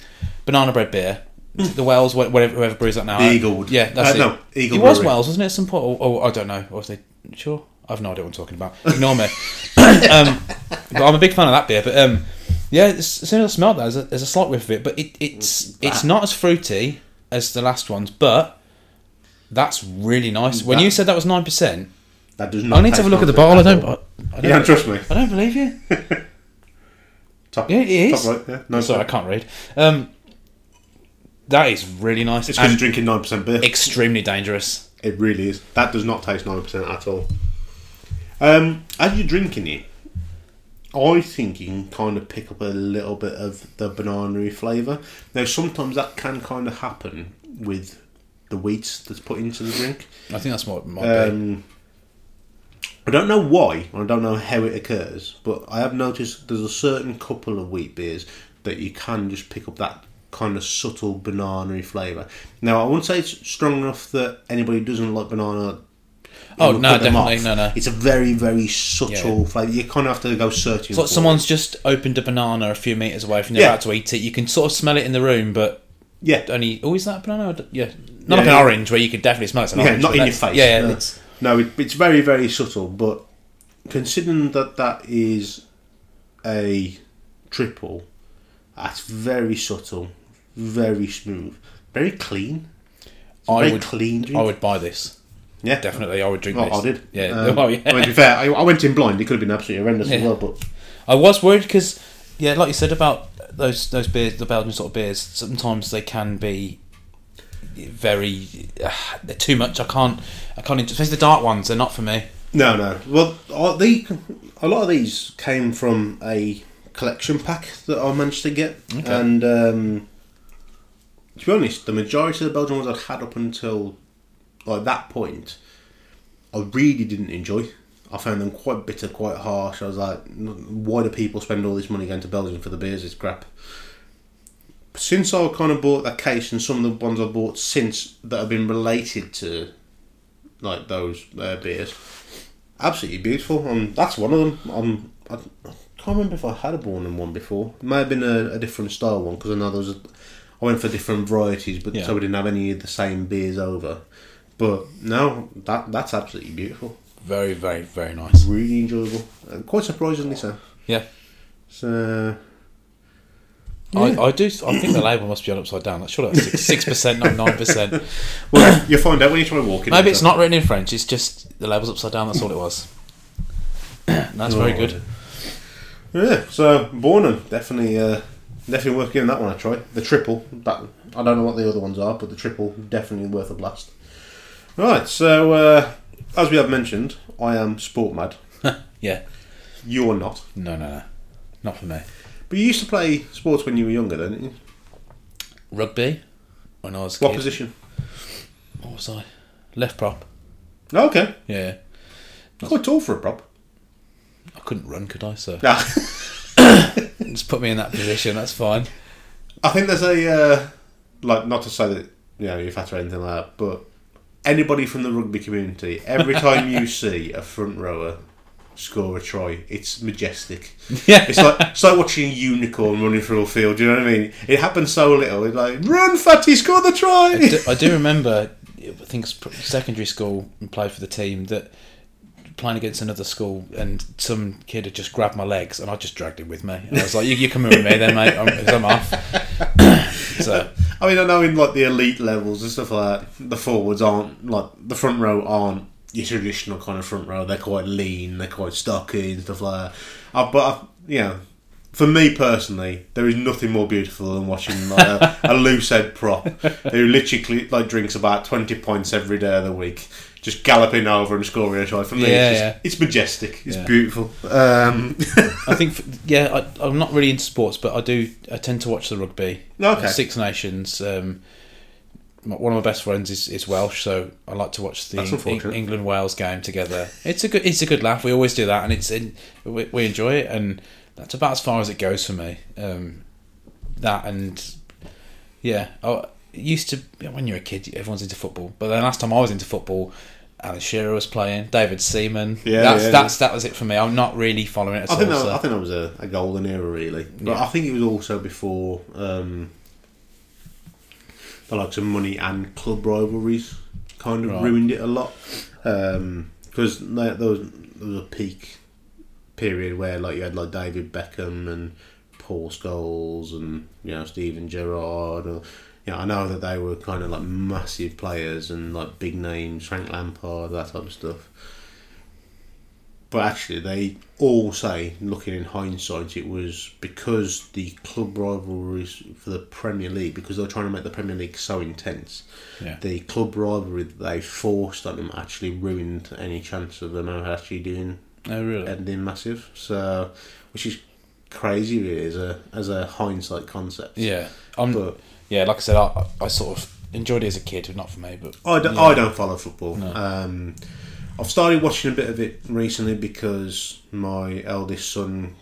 banana bread beer. The Wells, whatever, whoever brews that now. The Eaglewood. Yeah, that's Uh, it. no, Eagle It was Brewery. Wells, wasn't it? At some point, or, or I don't know. Or was they sure? I've no idea what I'm talking about. Ignore me. um, but I'm a big fan of that beer. But um, yeah, as soon as I smelled that, there's a, there's a slight whiff of it, but it, it's it's not as fruity as the last ones. But that's really nice. When That- you said that was nine percent, That does not. I need to have a look at the bottle. I don't. I, I don't, Yeah, trust me. I don't believe you. Top, Yeah, it is. Top right, yeah. No, Sorry, I can't read. Um, that is really nice. It's because you're drinking nine percent beer. extremely dangerous. It really is. That does not taste nine percent at all. Um, as you're drinking it, I think you can kind of pick up a little bit of the banana flavour. Now, sometimes that can kind of happen with the wheat that's put into the drink. I think that's what might be. Um, I don't know why, I don't know how it occurs, but I have noticed there's a certain couple of wheat beers that you can just pick up that kind of subtle banana flavour. Now, I wouldn't say it's strong enough that anybody who doesn't like banana. It Oh, no, definitely, off. no, no. It's a very, very subtle Yeah. flavour. You kind of have to go searching. It's like for someone's it. just opened a banana a few meters away from you, Yeah. about to eat it. You can sort of smell it in the room, but yeah, only. Oh, is that a banana? Yeah, not Yeah, like an orange where you can definitely smell it's an yeah, orange. not in your face. Yeah, yeah. no. It's, No, it, it's very, very subtle, but considering that that is a triple, that's very subtle, very smooth, very clean. It's I very would- clean drink. I would buy this. Yeah, Definitely, I would drink Well, this. I did. Yeah. Um, oh, yeah. I mean, to be fair, I, I went in blind. It could have been absolutely horrendous as well, but I was worried because, yeah, like you said about those those beers, the Belgian sort of beers. Sometimes they can be very uh, they're too much. I can't. I can't. Especially the dark ones. They're not for me. no, no. Well, the a lot of these came from a collection pack that I managed to get, Okay. and um, to be honest, the majority of the Belgian ones I'd had up until like that point, I really didn't enjoy. I found them quite bitter, quite harsh. I was like, why do people spend all this money going to Belgium for the beers? It's crap. Since I kind of bought that case and some of the ones I bought since that have been related to like those uh, beers, absolutely beautiful. And that's one of them. I'm, I, I can't remember if I had a Bornem one before. It may have been a, a different style one because I know there was a, I went for different varieties, but Yeah. so we didn't have any of the same beers over. But no, that that's absolutely beautiful. Very, very, very nice. Really enjoyable. And quite surprisingly so. Yeah. So I, I do. I think the label must be on upside down. That's sure that's six percent, not nine percent. well, you'll find out when you try walking. Maybe it's not written in French. It's just the label's upside down. That's all it was. that's very Oh, good. Yeah, so Bornem definitely, uh, definitely worth giving that one a try. The triple, that I don't know what the other ones are, but the triple definitely worth a blast. Right, so uh, as we have mentioned, I am sport mad. Yeah. You're not, No, no, no, not for me. but you used to play sports when you were younger, didn't you? Rugby. When I was a What kid. position? What was I? Left prop. Oh, okay, Yeah. quite tall for a prop. I couldn't run, could I? So Yeah, just put me in that position. That's fine. I think there's a uh, like not to say that you know you're fat or anything like that, but anybody from the rugby community, every time you see a front rower score a try, it's majestic. Yeah. It's like it's like watching a unicorn running through a field. Do you know what I mean? It happens so little. It's like run, fatty, score the try. I do, I do remember. I think secondary school and played for the team that playing against another school, and some kid had just grabbed my legs, and I just dragged him with me. And I was like, "You, you coming with me, then, mate? I'm, I'm off." so I mean, I know in like the elite levels and stuff like that, the forwards aren't like the front row aren't your traditional kind of front row. They're quite lean, they're quite stocky and stuff like that. Uh, but I, you know, for me personally, there is nothing more beautiful than watching like a, a loose head prop who literally like drinks about twenty points every day of the week. Just galloping over and scoring a try for me. Yeah, it's, just, yeah. it's majestic. It's Yeah. beautiful. Um, I think, f- yeah, I, I'm not really into sports, but I do. I tend to watch the rugby. Okay. Six Nations. Um, one of my best friends is, is Welsh, so I like to watch the. England Wales game together. It's a good. It's a good laugh. We always do that, and it's in, we, we enjoy it, and that's about as far as it goes for me. Um, that and yeah, I used to when you're a kid, everyone's into football. But the last time I was into football, Alan Shearer was playing, David Seaman. Yeah, that's yeah, that's that was it for me. I'm not really following it at I all. think that, so- I think that was a, a golden era, really. But Yeah. I think it was also before um, the likes of money and club rivalries kind of Right. ruined it a lot. Because there, there, was, there was a peak period where like you had like David Beckham and Paul Scholes and you know Steven Gerrard. Or, you know, I know that they were kind of like massive players and like big names, Frank Lampard, that type of stuff. But actually, they all say, looking in hindsight, it was because the club rivalries for the Premier League, because they were trying to make the Premier League so intense, Yeah. the club rivalry that they forced on them actually ruined any chance of them ever actually doing Oh really? ending massive. So, which is crazy, really, as a as a hindsight concept. Yeah, I'm. But yeah, like I said, I, I sort of enjoyed it as a kid, but not for me, but I don't, yeah. I don't follow football. No. Um, I've started watching a bit of it recently because my eldest son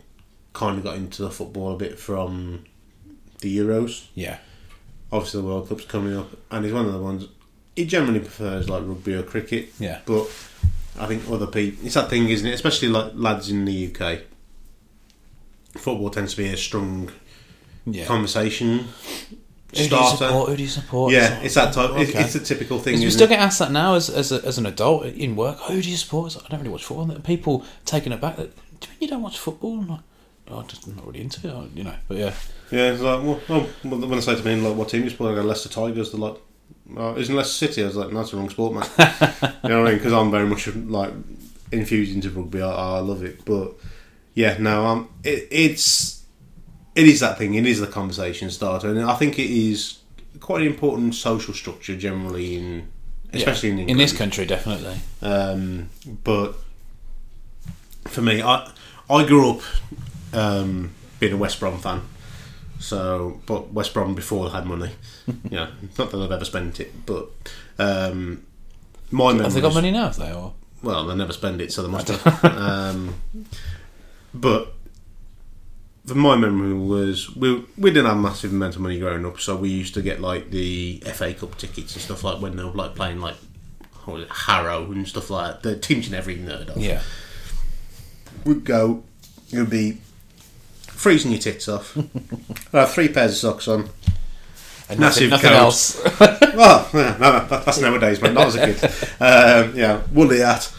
kind of got into the football a bit from the Euros. yeah, Obviously, the World Cup's coming up, and he's one of the ones. He generally prefers like rugby or cricket, yeah, but I think other people. It's that thing, isn't it? Especially like lads in the UK. Football tends to be a strong yeah. conversation Who do you starter. support? Who do you support? Yeah, it's that type. It's, Okay. it's a typical thing. We still it? get asked that now as as, a, as an adult in work. Oh, who do you support? Like, I don't really watch football. And People taking it back. Do you mean you don't watch football? I'm like, oh, I'm just not really into it. You know, but yeah, Yeah, it's like, well, well, when I say to me, like, what team you support? I go, Leicester Tigers. They're like, oh, isn't Leicester City? I was like, no, that's the wrong sport, man. you know what I mean? Because I'm very much like infused into rugby. I, I love it, but yeah, no, um, it, it's it is that thing. It is the conversation starter, and I think it is quite an important social structure generally in, especially in in England. this country, definitely. Um, but for me, I I grew up um, being a West Brom fan. So, but West Brom before had money. yeah, not that I've ever spent it, but um, my memories. Have they got money now? Have they? Or Well, they never spend it, so they must have. um, but for my memory was we we didn't have massive amount of money growing up, so we used to get like the FA Cup tickets and stuff like when they were like playing like what was it, Harrow and stuff like that. The teams you never even heard of. yeah, We'd go. It would be freezing your tits off. I'd have three pairs of socks on. and Massive nothing, nothing else. Well, yeah, no, no, that- that's nowadays, mate. Not as a kid. Um, yeah, woolly hat,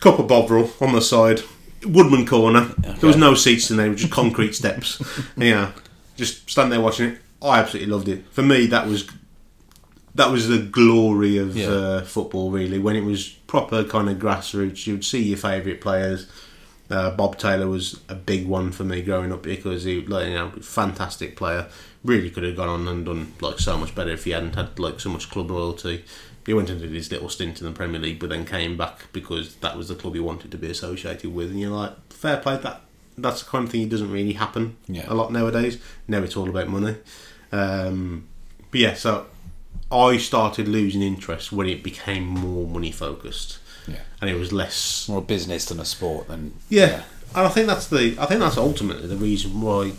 cup of bovril on the side, woodman corner. There was no seats in there, just concrete steps. Yeah, just stand there watching it. I absolutely loved it. For me, that was that was the glory of Yeah. uh, football. Really, when it was proper kind of grassroots, you would see your favourite players. Uh, Bob Taylor was a big one for me growing up because he, like, you know, fantastic player. Really could have gone on and done like so much better if he hadn't had like so much club loyalty. He went and did his little stint in the Premier League, but then came back because that was the club he wanted to be associated with. And you're like, fair play. That that's the kind of thing that doesn't really happen Yeah. a lot nowadays. Now it's all about money. Um, but yeah, so I started losing interest when it became more money focused, yeah, and it was less more a business than a sport. Than yeah, and I think that's the. I think that's ultimately the reason why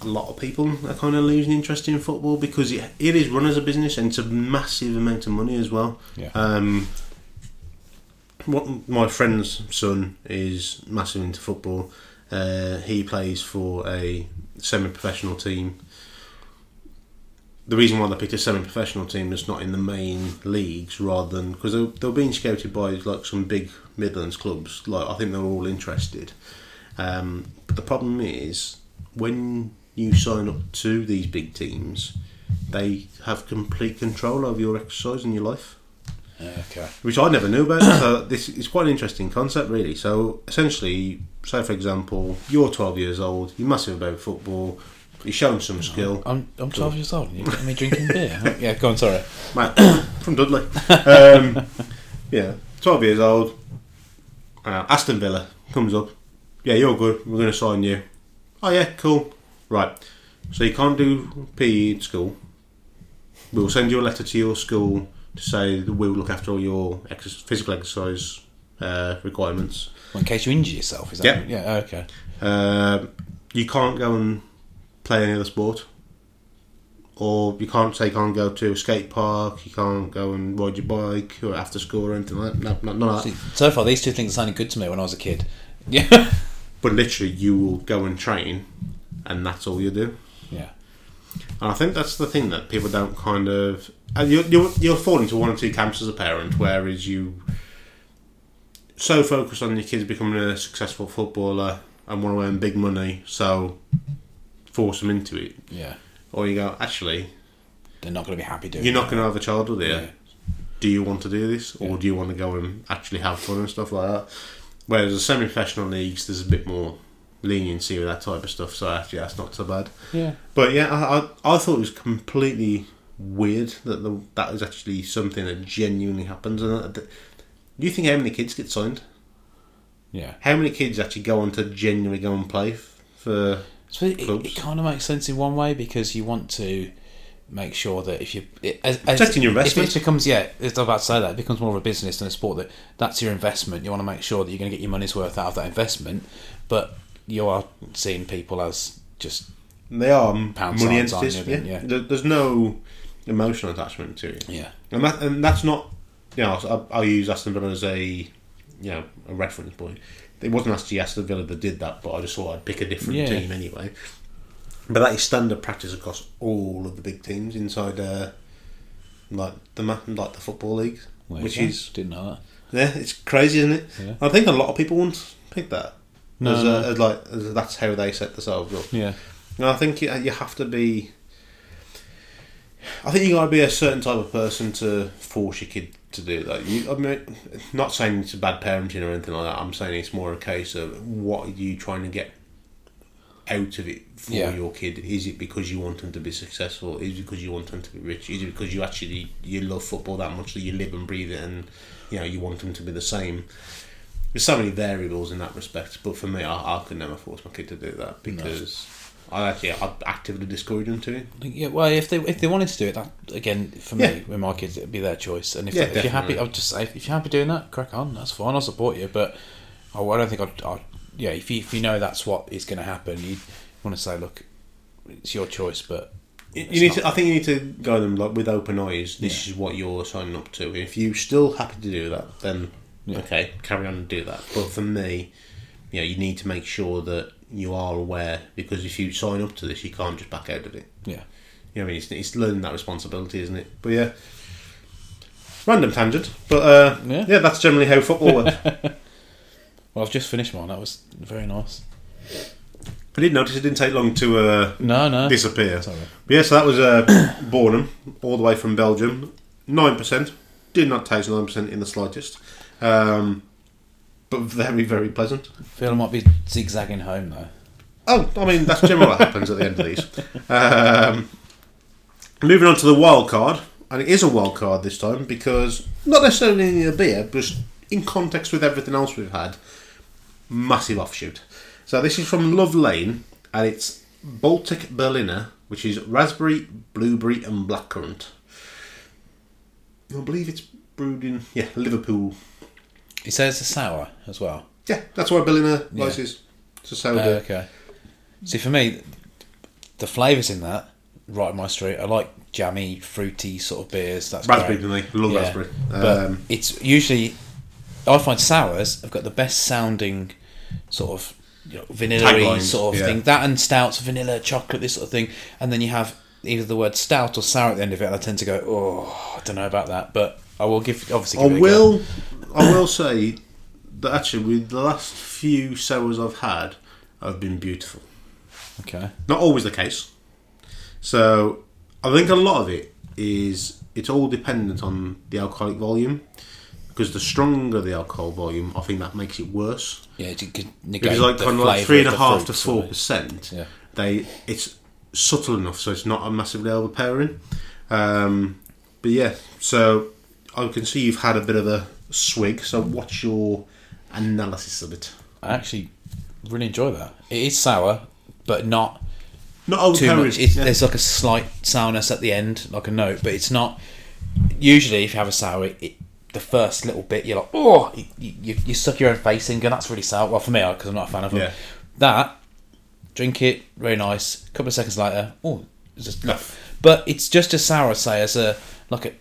a lot of people are kind of losing interest in football because it, it is run as a business and it's a massive amount of money as well. Yeah. Um, what my friend's son is massive into football. Uh, he plays for a semi-professional team. The reason why they picked a semi-professional team that's not in the main leagues rather than because they, they were being scouted by like some big Midlands clubs. Like I think they were all interested. Um, but the problem is when you sign up to these big teams, they have complete control over your exercise and your life Okay. which I never knew about. so this is quite an interesting concept, really. So essentially, say for example, you're 12 years old, you're massive about football, you're showing some skill. I'm I'm 12 years old and you're getting me drinking beer. yeah, go on. Sorry. Matt from Dudley. Um, yeah, 12 years old. Uh, Aston Villa comes up. Yeah, you're good. We're going to sign you. Oh yeah, cool. Right. So you can't do PE at school. We'll send you a letter to your school to say that we'll look after all your ex- physical exercise uh, requirements. Well, in case you injure yourself, is that? Yeah. Yeah. Okay. Um, you can't go and play any other sport, or you can't say you can't go to a skate park. You can't go and ride your bike or after school or anything like that. No, no, none of that. See, so far, these two things sounded good to me when I was a kid. Yeah. But literally, you will go and train, and that's all you do. yeah. And I think that's the thing that people don't kind of. And you're, you're, you're fall into one or two camps as a parent, whereas you so focused on your kids becoming a successful footballer and want to earn big money, so force them into it. Yeah. Or you go, actually, They're not going to be happy doing. you're not going to have a child with you. Yeah. Do you want to do this, or Yeah. do you want to go and actually have fun and stuff like that? Whereas the semi-professional leagues, there's a bit more leniency with that type of stuff. So actually, that's not so bad. Yeah. But yeah, I, I, I thought it was completely weird that the, that was actually something that genuinely happens. And uh, that, that- do you think how many kids get signed? Yeah. How many kids actually go on to genuinely go and play f- for? So it, it kind of makes sense in one way because you want to make sure that if you it, as, as, Protecting your investment, if it becomes yeah, I was about to say that it becomes more of a business than a sport. That that's your investment. You want to make sure that you're going to get your money's worth out of that investment, but you are seeing people as just They are Pound money entities. Yeah. Yeah. There's no emotional attachment to it. yeah and that and that's not you know I'll, I'll use Aston Villa as a you know a reference point. It wasn't actually Aston Villa that did that, but I just thought I'd pick a different Yeah. team anyway. But that is standard practice across all of the big teams inside, uh, like the like the football leagues, which is didn't know that. yeah, it's crazy, isn't it? Yeah. I think a lot of people won't pick that. No, as, no. uh, as like as that's how they set themselves up. Yeah And I think you, you have to be. I think you got to be a certain type of person to force your kid to do that. You, I mean, not saying it's a bad parenting or anything like that. I'm saying it's more a case of what are you trying to get out of it for Yeah. your kid. Is it because you want them to be successful? Is it because you want them to be rich? Is it because you actually you love football that much that you live and breathe it, and you know you want them to be the same? There's so many variables in that respect, but for me, I, I could never force my kid to do that because I actually I actively discourage them to. Yeah, well, if they if they wanted to do it, that again for me Yeah. with my kids, it'd be their choice. And if, Yeah, if you're happy. I'll just say if you're happy doing that, crack on. That's fine. I'll support you. But I, I don't think I'd, I'd. Yeah, if you if you know that's what is going to happen, you want to say, look, it's your choice. But You, need to. I think you need to go them like with open eyes. This is what you're signing up to. If you're still happy to do that, then Yeah. okay, carry on and do that. But for me, know, you need to make sure that you are aware because if you sign up to this, you can't just back out of it. yeah, You know, I mean, it's, it's learning that responsibility, isn't it? But yeah, random tangent. But uh, Yeah. yeah. that's generally how football works. well, I've just finished mine. That was very nice. I didn't notice it didn't take long to uh, No, no, disappear. Sorry. But yeah, so that was uh, Bornem, all the way from Belgium. 9%. Did not taste 9% in the slightest. Um, but very, very pleasant. feel I might be zigzagging home though. Oh, I mean, that's generally what happens at the end of these. Um, moving on to the wild card. And it is a wild card this time because, not necessarily in a beer, but in context with everything else we've had, massive offshoot. So this is from Love Lane, and it's Baltic Berliner, which is raspberry, blueberry, and blackcurrant. I believe it's brewed in yeah Liverpool. He says it's a sour as well. Yeah, that's why Berliner Yeah. his. It's a Oh, sourdough. okay. See, for me, the flavours in that right up my street. I like jammy, fruity sort of beers. That's raspberry, great. don't they? Love Yeah. raspberry. But Um, it's usually I find sours have got the best sounding sort of you know, vanilla sort of yeah. thing. That and stouts, vanilla, chocolate, this sort of thing. And then you have either the word stout or sour at the end of it, and I tend to go, oh, I don't know about that. But I will give obviously. I Give go. will. I will say that actually, with the last few sours I've had, have been beautiful. Okay. Not always the case. So I think a lot of it is it's all dependent on the alcoholic volume. Because the stronger the alcohol volume, I think that makes it worse. Yeah, you could If negate it's like the kind of like three and a half to four percent. Yeah. they it's subtle enough so it's not a massively overpowering. Um, but yeah, so I can see you've had a bit of a swig. So what's your analysis of it? I actually really enjoy that. It is sour, but not Not too much. It's, yeah. There's like a slight sourness at the end, like a note, but it's not. Usually, if you have a sour, it, the first little bit, you're like, oh, you, you, you suck your own face in, and that's really sour. Well, for me, because I'm not a fan of them. Yeah. That, drink it, very nice. A couple of seconds later, oh, it's just. No. But it's just as sour, say, as a like a.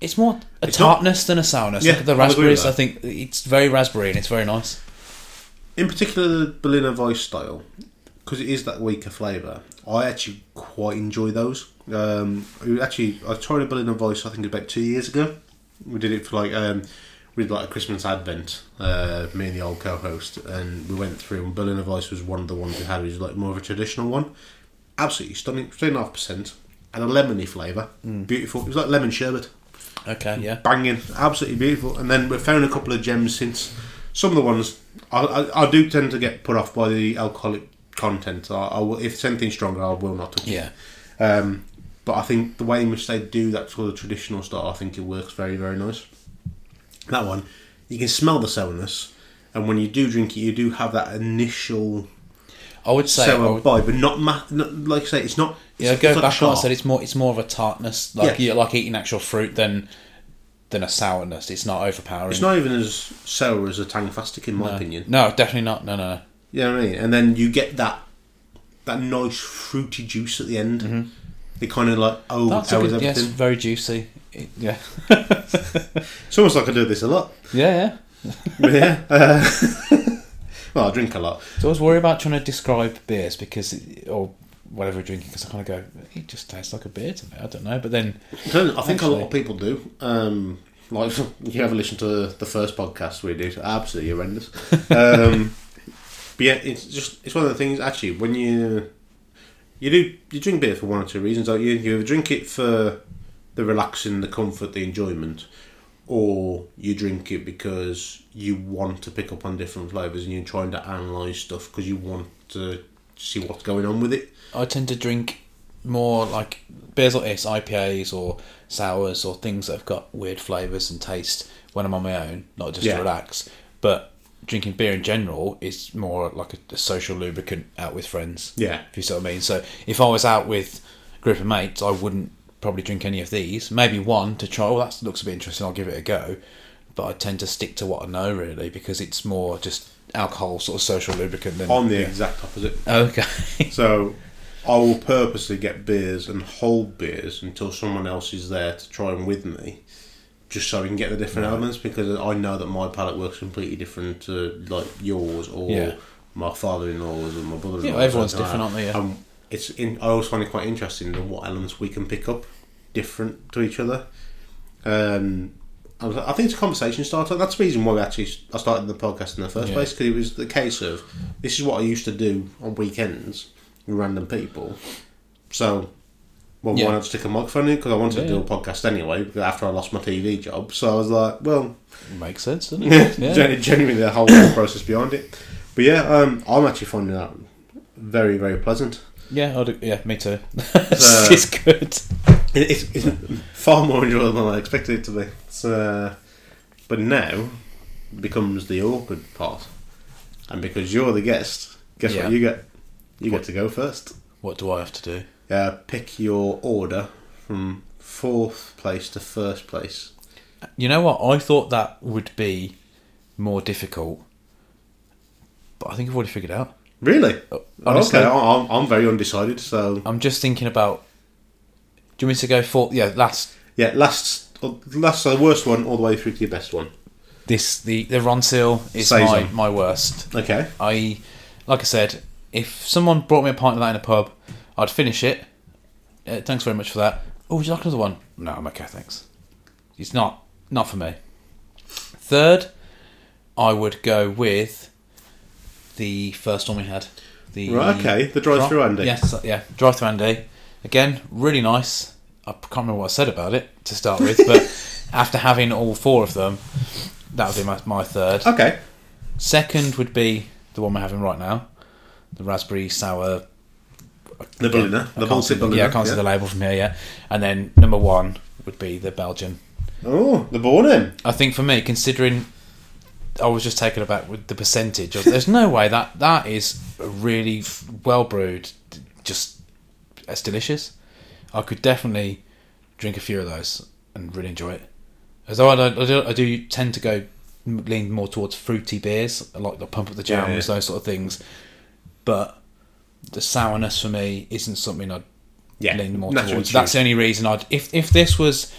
It's more a It's not- tartness than a sourness. Yeah, the I'll agree with raspberries. I think it's very raspberry and it's very nice. In particular, the Berliner Weiss style, because it is that weaker flavour. I actually quite enjoy those. Um, actually, I tried a Berliner Weiss. I think about two years ago. We did it for like um, we did like a Christmas advent. Uh, me and the old co-host, and we went through. And Berliner Weiss was one of the ones we had. It was like more of a traditional one. Absolutely stunning, three and a half percent, and a lemony flavour. Beautiful. It was like lemon sherbet Okay, yeah. banging, absolutely beautiful. And then we've found a couple of gems since. Some of the ones I, I, I do tend to get put off by the alcoholic content. I, I will, if it's anything stronger, I will not touch Yeah. it. Um, but I think the way in which they do that sort of traditional style, I think it works very, very nice. That one, you can smell the sourness, and when you do drink it, you do have that initial I would say. I sour would- bite, but not, ma- not like I say, it's not. Yeah, it's, go it's back what I said. It's more. It's more of a tartness, like Yeah. like eating actual fruit than than a sourness. It's not overpowering. It's not even as sour as a Tangfastic, in my no. opinion. No, definitely not. No, no. You know what I mean? And then you get that that nice fruity juice at the end. It kind of like Mm-hmm. That's good. Yes, very juicy. It- yeah. It's almost like I do this a lot. Yeah, yeah. Yeah. Uh, well, I drink a lot. So I always worry about trying to describe beers because, it, or whatever we're drinking, because I kind of go, it just tastes like a beer to me. I don't know, but then I, don't- I think a lot of people do. Um, like, if you ever listen to the first podcast we did, absolutely horrendous. Um, but yeah, it's just it's one of the things. Actually, when you you do you drink beer for one or two reasons. Don't you? You drink it for the relaxing, the comfort, the enjoyment, or you drink it because you want to pick up on different flavors and you're trying to analyze stuff because you want to see what's going on with it. I tend to drink more like beers like this, IPAs or sours or things that have got weird flavours and taste when I'm on my own, not just Yeah. to relax. But drinking beer in general is more like a, a social lubricant out with friends. Yeah. If you see what I mean. So if I was out with a group of mates, I wouldn't probably drink any of these. Maybe one to try. Oh, that looks a bit interesting. I'll give it a go. But I tend to stick to what I know really because it's more just alcohol sort of social lubricant than On the yeah. exact opposite. Okay. So I will purposely get beers and hold beers until someone else is there to try them with me, just so we can get the different elements because I know that my palate works completely different to like yours or Yeah. my father-in-law's or my brother-in-law's. Yeah, everyone's different, aren't they? Yeah. Um, it's in, I always find it quite interesting the what elements we can pick up different to each other. Um, I, was, I think it's a conversation starter. That's the reason why we actually I started the podcast in the first Yeah. place because it was the case of this is what I used to do on weekends with random people. So, well, Yeah. why not stick a microphone in? Because I wanted Yeah, to do a podcast anyway after I lost my TV job. So I was like, well, it Makes sense, doesn't yeah, it? gen- genuinely the whole process behind it. But yeah, um, I'm actually finding that very, very pleasant. Yeah, I'd, yeah, me too. Uh, it's good. It- It's, it's far more enjoyable than I expected it to be. It's, uh, but now becomes the awkward part, and because you're the guest, guess Yeah. what you get? You What? get to go first. What do I have to do? Uh, pick your order from fourth place to first place. You know what? I thought that would be more difficult, but I think I've already figured it out. Really? Honestly, okay, I'm, I'm very undecided. So I'm just thinking about. Do you want me to go for yeah? Last yeah, last last uh, worst one all the way through to your best one. this the the Ronseal is Saison. my my worst. Okay. I like I said, if someone brought me a pint of that in a pub, I'd finish it Uh, thanks very much for that. Oh, would you like another one? No, I'm okay, thanks. It's not not for me. Third, I would go with the first one we had. The Right, okay, the drive-through Andy. Yes, yeah, drive through Andy. Again, really nice. I can't remember what I said about it to start with, but after having all four of them, that would be my, my third. Okay. Second would be the one we're having right now, the raspberry sour. Uh, the Berliner. The Baltic Berliner. yeah, I can't see the label from here. Yeah, and then number one would be the Belgian. Oh, the Born I think for me, considering I was just taken aback with the percentage. Of, there's no way that that is really well brewed. Just it's delicious. I could definitely drink a few of those and really enjoy it. Although I, don't, I, do, I do tend to go lean more towards fruity beers, I like the pump up the Yeah, jams, yeah. those sort of things. But the sourness for me isn't something I'd Yeah, lean more towards. cheese. That's the only reason I'd. If if this was,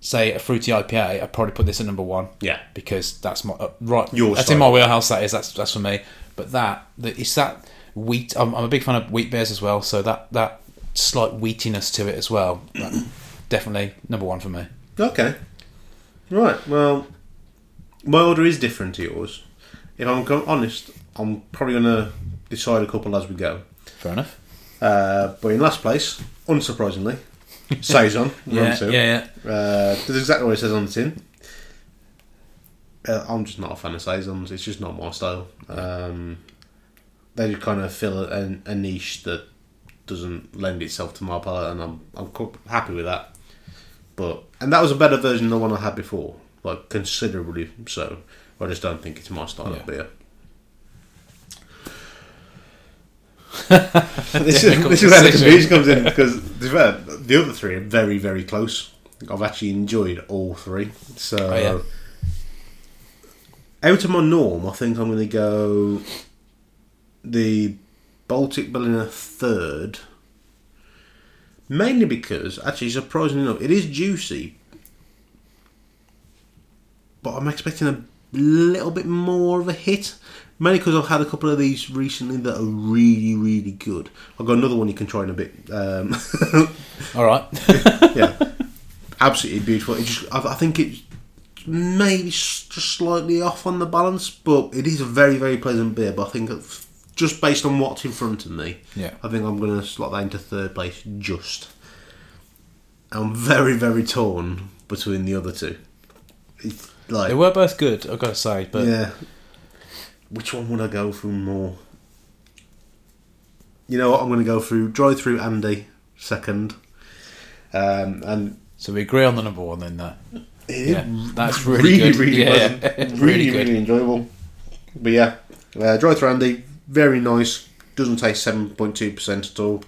say, a fruity IPA, I'd probably put this at number one. Yeah. because that's my uh, right. Your that's style. in my wheelhouse. That is. That's that's for me. But that the, it's that wheat. I'm, I'm a big fan of wheat beers as well. So that that slight wheatiness to it as well. definitely number one for me. Okay. Right. Well, my order is different to yours. If I'm honest, I'm probably going to decide a couple as we go. Fair enough. Uh, but in last place, unsurprisingly, Saison. Yeah, two. yeah, yeah. Uh, that's exactly what it says on the tin. Uh, I'm just not a fan of saisons. It's just not my style. Um, they just kind of fill a, a niche that doesn't lend itself to my palate, and I'm I'm happy with that. But and that was a better version than the one I had before, like considerably so. I just don't think it's my style Yeah. of beer. This, is, this is where the confusion comes in because to be fair, the other three are very very close. I've actually enjoyed all three. So Oh, yeah. out of my norm, I think I'm going to go the Baltic Berliner third. Mainly because, actually, surprisingly enough, it is juicy, but I'm expecting a little bit more of a hit. Mainly because I've had a couple of these recently that are really, really good. I've got another one you can try in a bit. Um, All right. yeah, absolutely beautiful. It just, I, I think it's maybe just slightly off on the balance, but it is a very, very pleasant beer. But I think just based on what's in front of me, Yeah. I think I'm going to slot that into third place. Just, I'm very, very torn between the other two. It's like, they were both good. I've got to say, but yeah, which one would I go for more? You know what? I'm going to go through drive through Andy second, um, and so we agree on the number one then. Yeah, that's really, really, good. really, yeah, yeah. really, really really, enjoyable. But yeah, uh, dry through Andy, very nice. Doesn't taste seven point two percent at all.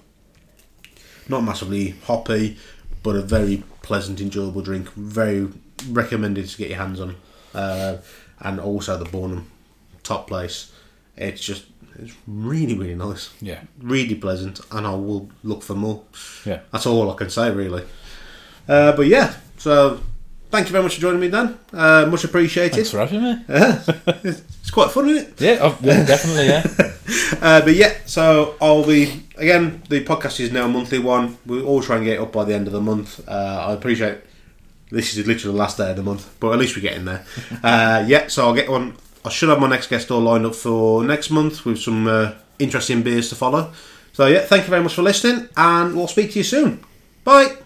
Not massively hoppy, but a very pleasant, enjoyable drink. Very recommended to get your hands on. Uh, and also the Bornem top place. It's just it's really, really nice. Yeah, Really pleasant, and I will look for more. yeah. That's all I can say, really. Uh, but yeah, so thank you very much for joining me, Dan. Uh, much appreciated. Thanks for having me. Yeah, it's quite fun, isn't it? Yeah, definitely. Yeah. Uh, but yeah, so I'll be again. The podcast is now a monthly one. We'll all try and get it up by the end of the month. Uh, I appreciate this is literally the last day of the month, but at least we're getting there. Uh, yeah, so I'll get one. I should have my next guest all lined up for next month with some uh, interesting beers to follow. So yeah, thank you very much for listening, and we'll speak to you soon. Bye.